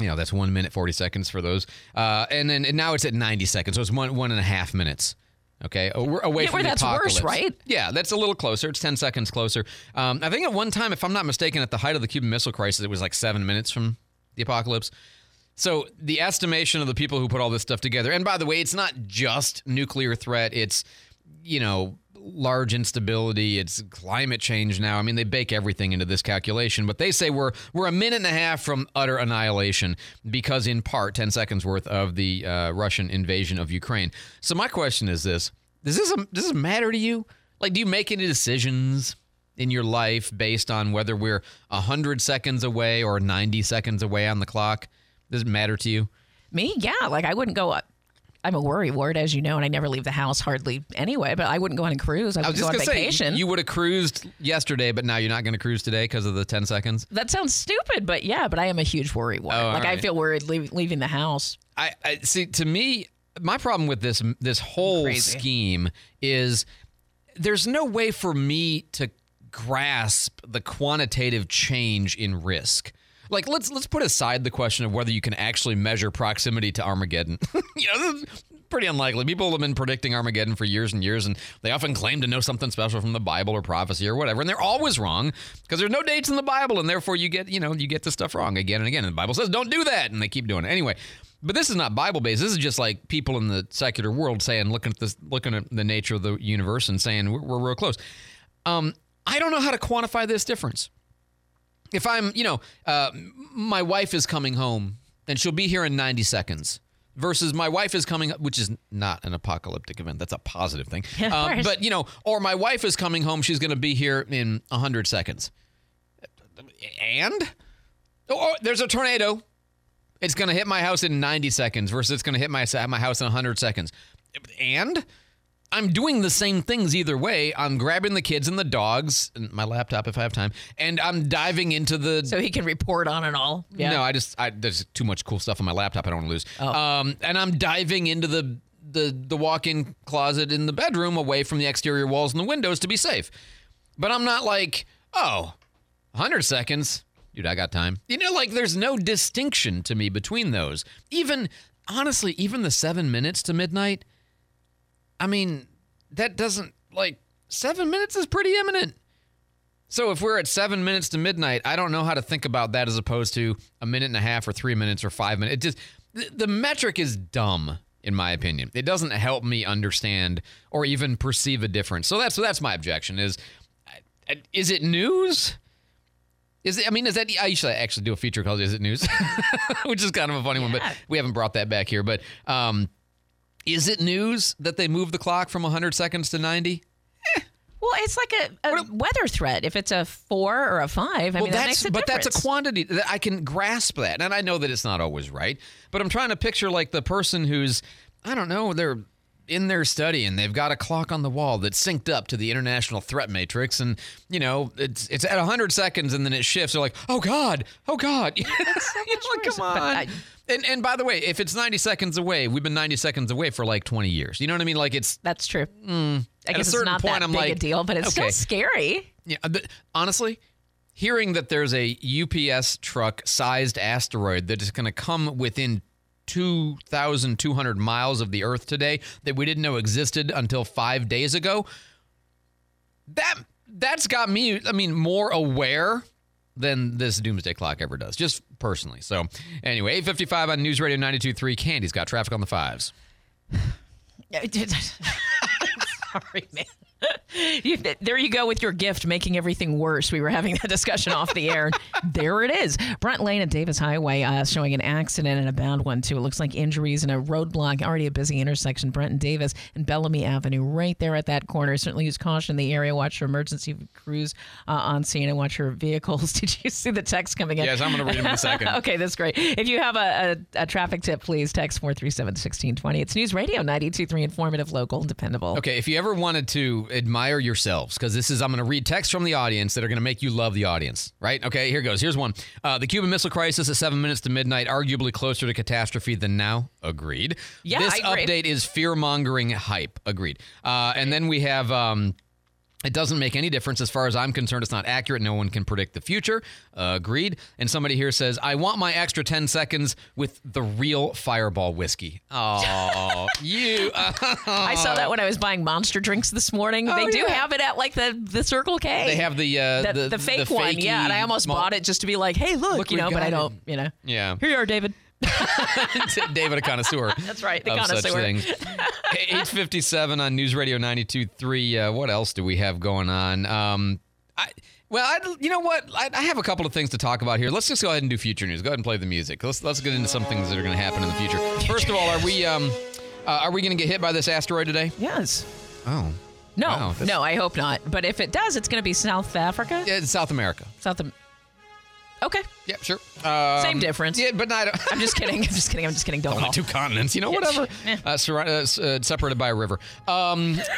you know that's one minute 40 seconds for those. Uh, and then and now it's at 90 seconds so it's one one and a half minutes. Okay? Uh, we're away Yeah, from the that's worse, apocalypse. right? yeah that's a little closer. It's 10 seconds closer. Um, i think at one time if i'm not mistaken at the height of the cuban missile crisis it was like seven minutes from the apocalypse. So the estimation of the people who put all this stuff together and by the way it's not just nuclear threat. It's you know large instability. It's climate change now. I mean they bake everything into this calculation but they say we're we're a minute and a half from utter annihilation because in part 10 seconds worth of the uh, russian invasion of ukraine. So my question is this. Does this does this matter to you? Like do you make any decisions in your life based on whether we're 100 seconds away or 90 seconds away on the clock? Does it matter to you? Me, yeah. Like I wouldn't go up. I'm a worry ward, as you know, and I never leave the house hardly anyway. But I wouldn't go on a cruise. I I was go just on gonna say you would have cruised yesterday, but now you're not going to cruise today because of the 10 seconds. that sounds stupid, but yeah. But I am a huge worry ward. Oh, like I feel worried leave, leaving the house. I, I see. To me, my problem with this this whole Crazy. scheme is there's no way for me to grasp the quantitative change in risk. Like let's let's put aside the question of whether you can actually measure proximity to Armageddon. [LAUGHS] you know, pretty unlikely. People have been predicting Armageddon for years and years, and they often claim to know something special from the Bible or prophecy or whatever, and they're always wrong because there's no dates in the Bible, and therefore you get you know you get the stuff wrong again and again. And the Bible says don't do that, and they keep doing it anyway. But this is not Bible based. This is just like people in the secular world saying, looking at this, looking at the nature of the universe, and saying we're, we're real close. Um, I don't know how to quantify this difference. If I'm, you know, uh, my wife is coming home and she'll be here in 90 seconds versus my wife is coming, which is not an apocalyptic event. That's a positive thing. Yeah, Um, but, you know, or my wife is coming home, she's going to be here in 100 seconds. And? Or there's a tornado. It's going to hit my house in 90 seconds versus it's going to hit my, my house in 100 seconds. And I'm doing the same things either way. I'm grabbing the kids and the dogs and my laptop if I have time, and I'm diving into the. So he can report on it all. Yeah. No, I just I, there's too much cool stuff on my laptop. I don't want to lose. Oh. Um, and I'm diving into the the the walk-in closet in the bedroom, away from the exterior walls and the windows to be safe. But I'm not like, oh, 100 seconds, dude. I got time. You know, like there's no distinction to me between those. Even honestly, even the seven minutes to midnight. I mean, that doesn't like seven minutes is pretty imminent. So if we're at seven minutes to midnight, I don't know how to think about that as opposed to a minute and a half or three minutes or five minutes. It just the, metric is dumb in my opinion. It doesn't help me understand or even perceive a difference. So that's that's my objection. Is is it news? Is it? I mean, is that? I usually actually do a feature called "Is It News," [LAUGHS] which is kind of a funny one, but we haven't brought that back here. But um, Is it news that they moved the clock from 100 seconds to 90? Eh. Well, it's like a, a weather threat. If it's a four or a five, I well, mean, that that's makes a but difference. that's a quantity that I can grasp that, and I know that it's not always right. But I'm trying to picture like the person who's I don't know they're in their study and they've got a clock on the wall that's synced up to the international threat matrix, and you know it's it's at 100 seconds and then it shifts. They're like, oh god, oh god, [LAUGHS] You know, come on. And and by the way, if it's 90 seconds away, we've been 90 seconds away for like 20 years. You know what I mean? Like it's that's true. Mm, I at guess a it's certain not point, that I'm big like, a deal, but it's okay. still scary. Yeah, but honestly, hearing that there's a UPS truck sized asteroid that is going to come within 2,200 miles of the Earth today that we didn't know existed until five days ago, that that's got me, I mean, more aware than this doomsday clock ever does, just personally. So, anyway, 855 on News Radio 92.3. Candy's got traffic on the fives. [SIGHS] [LAUGHS] Sorry, man. [LAUGHS] You, there you go with your gift, making everything worse. We were having that discussion off the air. [LAUGHS] There it is. Brent Lane at Davis Highway uh, showing an accident and a bad one, too. It looks like injuries and a roadblock, already a busy intersection. Brent and Davis and Bellamy Avenue, right there at that corner. Certainly use caution in the area. Watch for emergency crews uh, on scene and watch your vehicles. [LAUGHS] Did you see the text coming in? Yes, I'm gonna read them in a second. okay, that's great. If you have a, a, a traffic tip, please text 437 1620. It's News Radio 923, informative, local, dependable. Okay, if you ever wanted to admire yourselves, because this is, I'm going to read texts from the audience that are going to make you love the audience, right? Okay, here goes. Here's one. Uh, the Cuban Missile Crisis at seven minutes to midnight, arguably closer to catastrophe than now. Agreed. Yeah, This I agree. update is fear mongering hype. Agreed. Uh, and then we have. Um, it doesn't make any difference as far as I'm concerned. It's not accurate. No one can predict the future. Uh, agreed. And somebody here says, I want my extra 10 seconds with the real fireball whiskey. Oh, [LAUGHS] you. [LAUGHS] I saw that when I was buying monster drinks this morning. Oh, they do yeah. have it at like the, the Circle K. They have the, uh, the, the- the fake the one, yeah. And I almost malt- bought it just to be like, hey, look, Look, you know, but I don't, you know. Yeah. Here you are, David. [LAUGHS] David, a connoisseur. That's right, the of such connoisseur. things. [LAUGHS] 857 on News Radio 92.3. Uh, what else do we have going on? Um, I, well, I, you know what? I, I have a couple of things to talk about here. Let's just go ahead and do future news. Go ahead and play the music. Let's let's get into some things that are going to happen in the future. First of all, are we um, uh, are we going to get hit by this asteroid today? Yes. Oh. No, Wow, no, I hope not. But if it does, it's going to be South Africa. Yeah, South America. South. Okay. Yeah, sure. Um, Same difference. Yeah, but not. I'm just kidding. I'm just kidding. I'm just kidding. Don't Only call. two continents, you know, whatever. [LAUGHS] eh. Uh, surra- uh, uh, separated by a river. Um, [LAUGHS]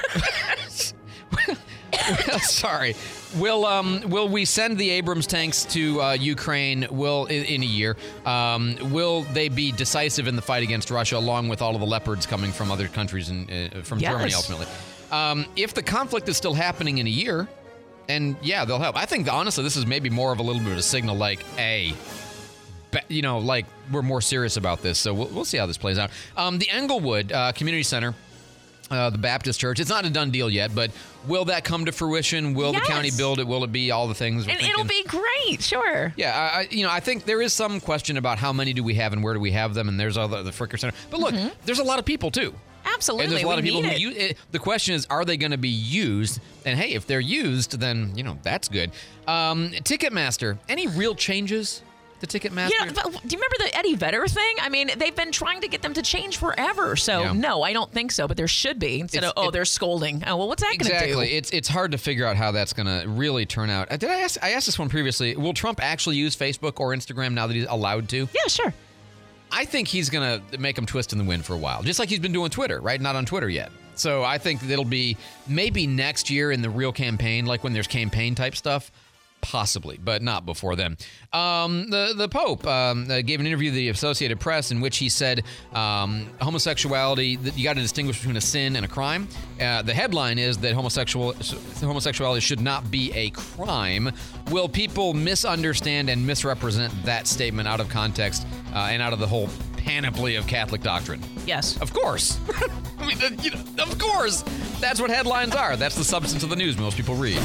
sorry. Will um will we send the Abrams tanks to uh, Ukraine? Will in, in a year? Um, will they be decisive in the fight against Russia, along with all of the leopards coming from other countries and uh, from Germany ultimately? Um, if the conflict is still happening in a year, and yeah, they'll help. I think honestly, this is maybe more of a little bit of a signal, like, a, you know, like we're more serious about this. So we'll, we'll see how this plays out. Um, the Englewood uh, Community Center. Uh, the Baptist Church. It's not a done deal yet, but will that come to fruition? Will the county build it? Will it be all the things? we're And it'll be great. Sure. Yeah, I, I, you know, I think there is some question about how many do we have and where do we have them, and there's all the, the Fricker Center. But look, there's a lot of people too. Absolutely. And there's a lot we of people who use it. The question is, are they going to be used? And hey, if they're used, then you know that's good. Um, Ticketmaster. Any real changes The Ticketmaster? You know, do you remember the Eddie Vedder thing? I mean, they've been trying to get them to change forever. So Yeah. no, I don't think so. But there should be instead It's- of oh, it- they're scolding. Oh well, what's that going to do? Exactly. It's it's hard to figure out how that's going to really turn out. Uh, Did I ask? I asked this one previously. Will Trump actually use Facebook or Instagram now that he's allowed to? Yeah, sure. I think he's going to make him twist in the wind for a while, just like he's been doing Twitter. Right? Not on Twitter yet. So I think it'll be maybe next year in the real campaign, like when there's campaign type stuff. Possibly, but not before then. Um, the the Pope um, uh, gave an interview to the Associated Press in which he said um, homosexuality that you got to distinguish between a sin and a crime. Uh, the headline is that homosexual homosexuality should not be a crime. Will people misunderstand and misrepresent that statement out of context uh, and out of the whole panoply of Catholic doctrine? Yes. Of course. [LAUGHS] I mean, you know, of course. That's what headlines are. That's the substance of the news most people read.